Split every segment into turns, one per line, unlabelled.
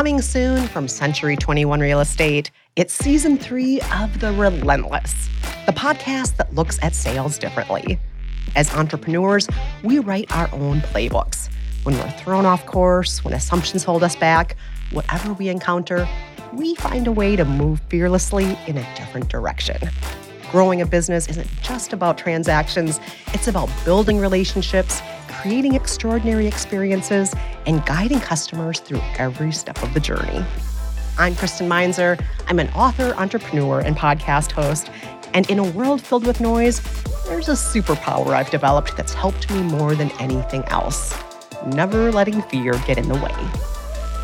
Coming soon from Century 21 Real Estate, it's season three of The Relentless, the podcast that looks at sales differently. As entrepreneurs, we write our own playbooks. When we're thrown off course, when assumptions hold us back, whatever we encounter, we find a way to move fearlessly in a different direction. Growing a business isn't just about transactions, it's about building relationships creating extraordinary experiences, and guiding customers through every step of the journey. I'm Kristen Meinzer. I'm an author, entrepreneur, and podcast host. And in a world filled with noise, there's a superpower I've developed that's helped me more than anything else never letting fear get in the way.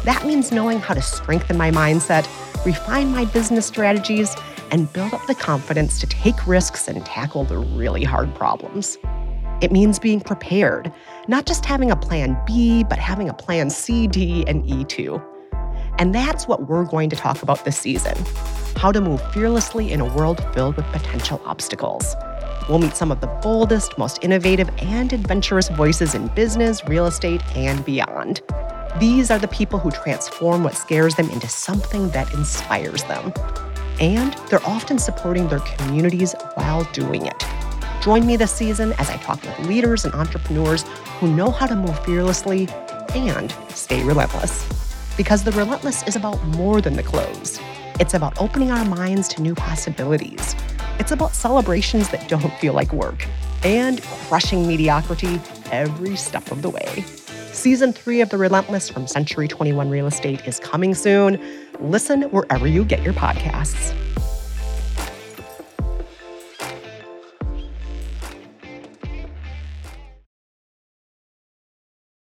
That means knowing how to strengthen my mindset, refine my business strategies, and build up the confidence to take risks and tackle the really hard problems. It means being prepared, not just having a plan B, but having a plan C, D, and E too. And that's what we're going to talk about this season how to move fearlessly in a world filled with potential obstacles. We'll meet some of the boldest, most innovative, and adventurous voices in business, real estate, and beyond. These are the people who transform what scares them into something that inspires them. And they're often supporting their communities while doing it. Join me this season as I talk with leaders and entrepreneurs who know how to move fearlessly and stay relentless. Because the relentless is about more than the close. It's about opening our minds to new possibilities. It's about celebrations that don't feel like work and crushing mediocrity every step of the way. Season three of The Relentless from Century 21 Real Estate is coming soon. Listen wherever you get your podcasts.